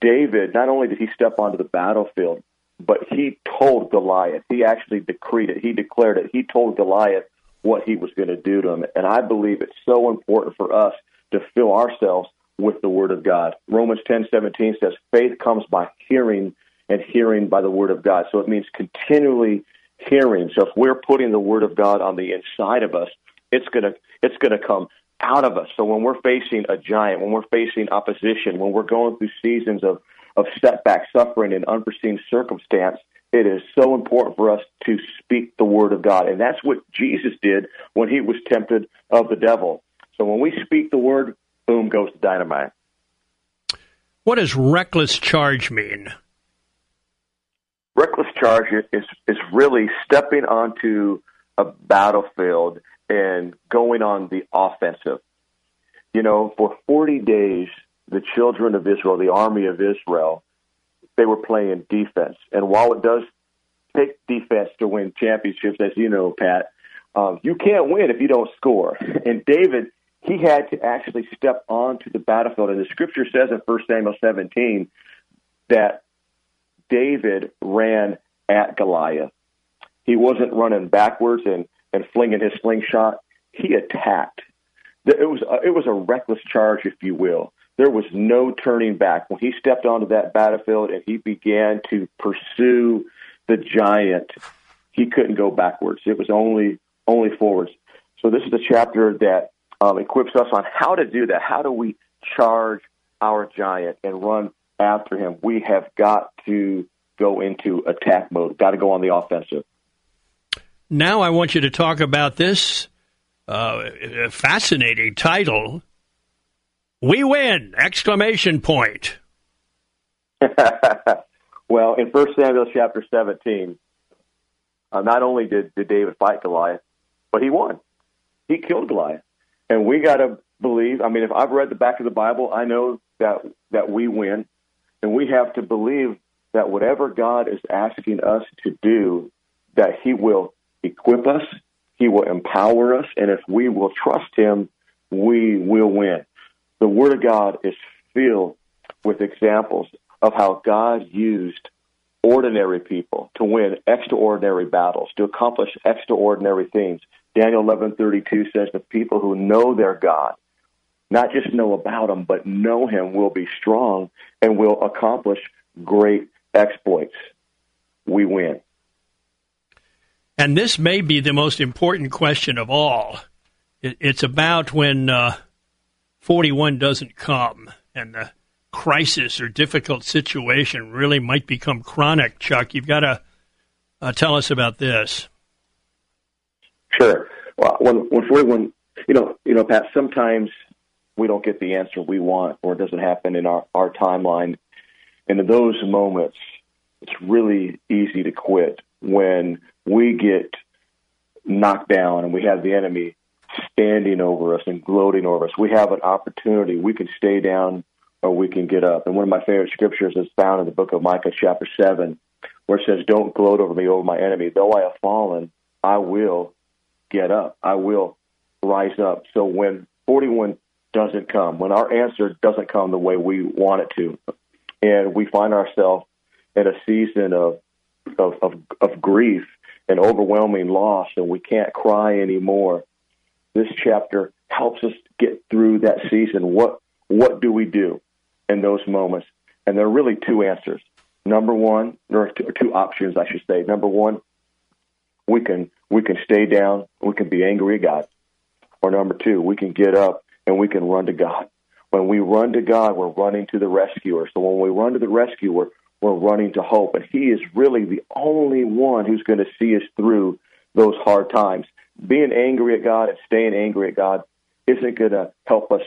David not only did he step onto the battlefield, but he told Goliath. He actually decreed it. He declared it. He told Goliath what he was going to do to him. And I believe it's so important for us to fill ourselves with the Word of God. Romans ten seventeen says, "Faith comes by hearing, and hearing by the Word of God." So it means continually hearing. So if we're putting the Word of God on the inside of us, it's gonna it's gonna come out of us. So when we're facing a giant, when we're facing opposition, when we're going through seasons of of setback, suffering, and unforeseen circumstance, it is so important for us to speak the word of God. And that's what Jesus did when he was tempted of the devil. So when we speak the word, boom goes the dynamite. What does reckless charge mean? Reckless charge is, is really stepping onto a battlefield and going on the offensive. You know, for 40 days, the children of Israel, the army of Israel, they were playing defense. And while it does take defense to win championships, as you know, Pat, um, you can't win if you don't score. And David, he had to actually step onto the battlefield. And the scripture says in 1 Samuel 17 that David ran at Goliath. He wasn't running backwards and, and flinging his slingshot. He attacked. It was a, it was a reckless charge, if you will. There was no turning back when he stepped onto that battlefield and he began to pursue the giant. He couldn't go backwards. It was only only forwards. So this is a chapter that um, equips us on how to do that. How do we charge our giant and run after him? We have got to go into attack mode. Got to go on the offensive. Now I want you to talk about this uh, fascinating title we win! Exclamation point. well, in First Samuel chapter 17, uh, not only did, did David fight Goliath, but he won. He killed Goliath. And we got to believe, I mean, if I've read the back of the Bible, I know that, that we win. And we have to believe that whatever God is asking us to do, that He will equip us, He will empower us, and if we will trust Him, we will win the Word of God is filled with examples of how God used ordinary people to win extraordinary battles, to accomplish extraordinary things. Daniel 11:32 says the people who know their God, not just know about him, but know him will be strong and will accomplish great exploits. We win. And this may be the most important question of all. It's about when uh, 41 doesn't come and the crisis or difficult situation really might become chronic, Chuck, you've got to uh, tell us about this. Sure. Well, when, when 41, you know, you know, Pat, sometimes we don't get the answer we want or it doesn't happen in our, our timeline. And in those moments, it's really easy to quit when we get knocked down and we have the enemy standing over us and gloating over us. We have an opportunity. We can stay down or we can get up. And one of my favorite scriptures is found in the book of Micah, chapter 7, where it says, Don't gloat over me, over my enemy. Though I have fallen, I will get up. I will rise up. So when 41 doesn't come, when our answer doesn't come the way we want it to, and we find ourselves in a season of, of, of, of grief and overwhelming loss, and we can't cry anymore, this chapter helps us get through that season. What what do we do in those moments? And there are really two answers. Number one, there are two, options, I should say. Number one, we can we can stay down, we can be angry at God. Or number two, we can get up and we can run to God. When we run to God, we're running to the rescuer. So when we run to the rescuer, we're running to hope. And He is really the only one who's going to see us through those hard times being angry at God and staying angry at God isn't going to help us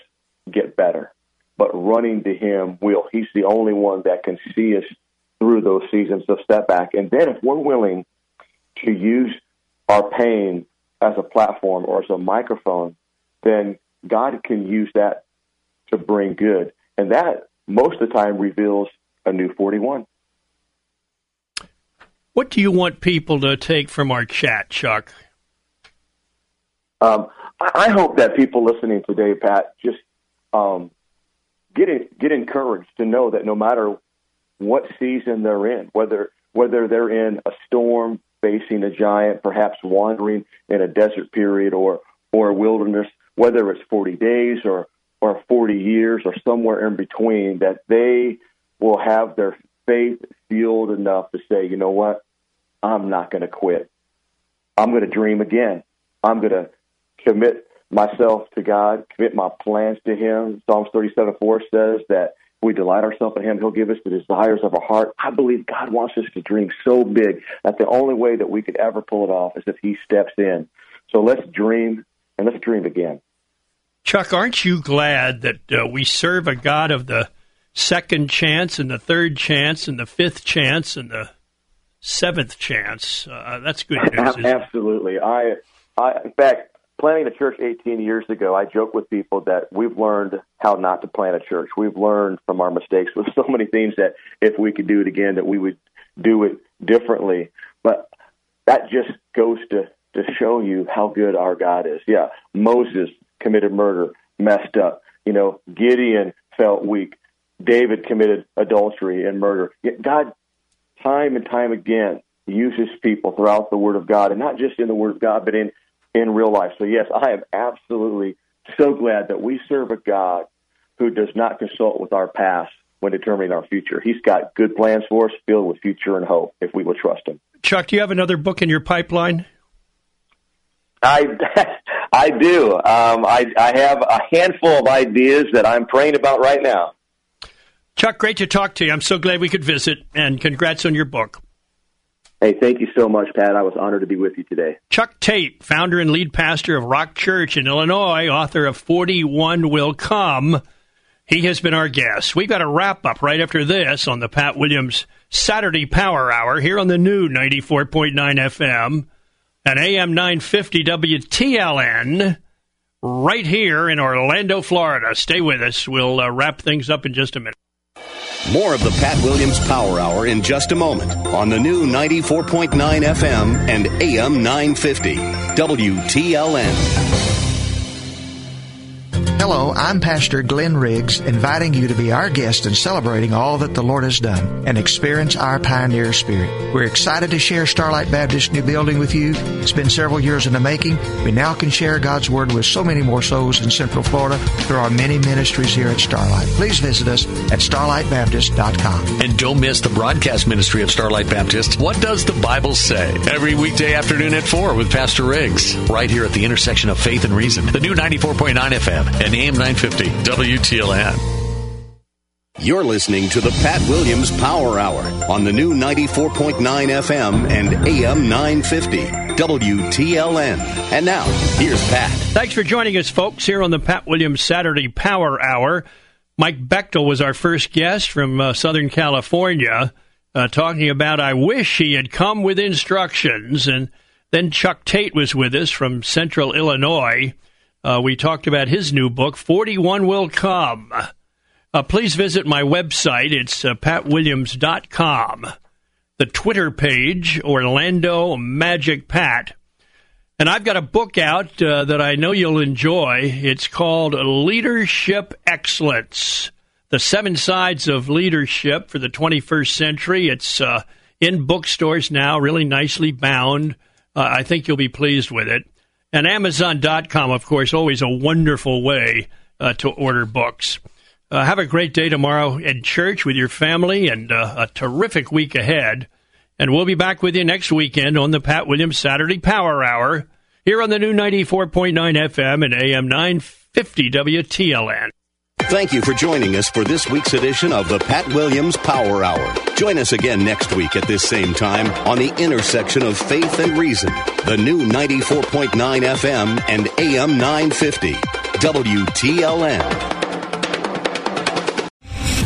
get better. But running to Him will. He's the only one that can see us through those seasons of setback. And then if we're willing to use our pain as a platform or as a microphone, then God can use that to bring good. And that most of the time reveals a new 41. What do you want people to take from our chat, Chuck? Um, I hope that people listening today, Pat, just um, get get encouraged to know that no matter what season they're in, whether whether they're in a storm facing a giant, perhaps wandering in a desert period or or a wilderness, whether it's 40 days or or 40 years or somewhere in between, that they will have their faith fueled enough to say, you know what, I'm not going to quit. I'm going to dream again. I'm going to commit myself to God, commit my plans to Him. Psalms 37 4 says that we delight ourselves in Him, He'll give us the desires of our heart. I believe God wants us to dream so big that the only way that we could ever pull it off is if He steps in. So let's dream and let's dream again. Chuck, aren't you glad that uh, we serve a God of the second chance and the third chance and the fifth chance and the seventh chance? Uh, that's good news. Absolutely. I, I, in fact, planning a church 18 years ago, I joke with people that we've learned how not to plant a church. We've learned from our mistakes with so many things that if we could do it again, that we would do it differently. But that just goes to to show you how good our God is. Yeah, Moses committed murder, messed up. You know, Gideon felt weak. David committed adultery and murder. Yet God, time and time again, uses people throughout the Word of God, and not just in the Word of God, but in in real life. So, yes, I am absolutely so glad that we serve a God who does not consult with our past when determining our future. He's got good plans for us, filled with future and hope, if we will trust Him. Chuck, do you have another book in your pipeline? I I do. Um, I I have a handful of ideas that I'm praying about right now. Chuck, great to talk to you. I'm so glad we could visit, and congrats on your book. Hey, thank you so much, Pat. I was honored to be with you today. Chuck Tate, founder and lead pastor of Rock Church in Illinois, author of 41 Will Come. He has been our guest. We've got a wrap up right after this on the Pat Williams Saturday Power Hour here on the new 94.9 FM and AM 950 WTLN right here in Orlando, Florida. Stay with us. We'll uh, wrap things up in just a minute. More of the Pat Williams Power Hour in just a moment on the new 94.9 FM and AM 950 WTLN. Hello, I'm Pastor Glenn Riggs, inviting you to be our guest in celebrating all that the Lord has done and experience our pioneer spirit. We're excited to share Starlight Baptist new building with you. It's been several years in the making. We now can share God's Word with so many more souls in Central Florida through our many ministries here at Starlight. Please visit us at starlightbaptist.com. And don't miss the broadcast ministry of Starlight Baptist. What does the Bible say? Every weekday afternoon at 4 with Pastor Riggs, right here at the intersection of faith and reason. The new 94.9 FM and AM 950 WTLN. You're listening to the Pat Williams Power Hour on the new 94.9 FM and AM 950 WTLN. And now, here's Pat. Thanks for joining us, folks, here on the Pat Williams Saturday Power Hour. Mike Bechtle was our first guest from uh, Southern California, uh, talking about I wish he had come with instructions. And then Chuck Tate was with us from Central Illinois. Uh, we talked about his new book, 41 Will Come. Uh, please visit my website. It's uh, patwilliams.com. The Twitter page, Orlando Magic Pat. And I've got a book out uh, that I know you'll enjoy. It's called Leadership Excellence The Seven Sides of Leadership for the 21st Century. It's uh, in bookstores now, really nicely bound. Uh, I think you'll be pleased with it. And Amazon.com, of course, always a wonderful way uh, to order books. Uh, have a great day tomorrow in church with your family and uh, a terrific week ahead. And we'll be back with you next weekend on the Pat Williams Saturday Power Hour here on the new 94.9 FM and AM 950 WTLN. Thank you for joining us for this week's edition of the Pat Williams Power Hour. Join us again next week at this same time on the intersection of faith and reason. The new 94.9 FM and AM 950 WTLN.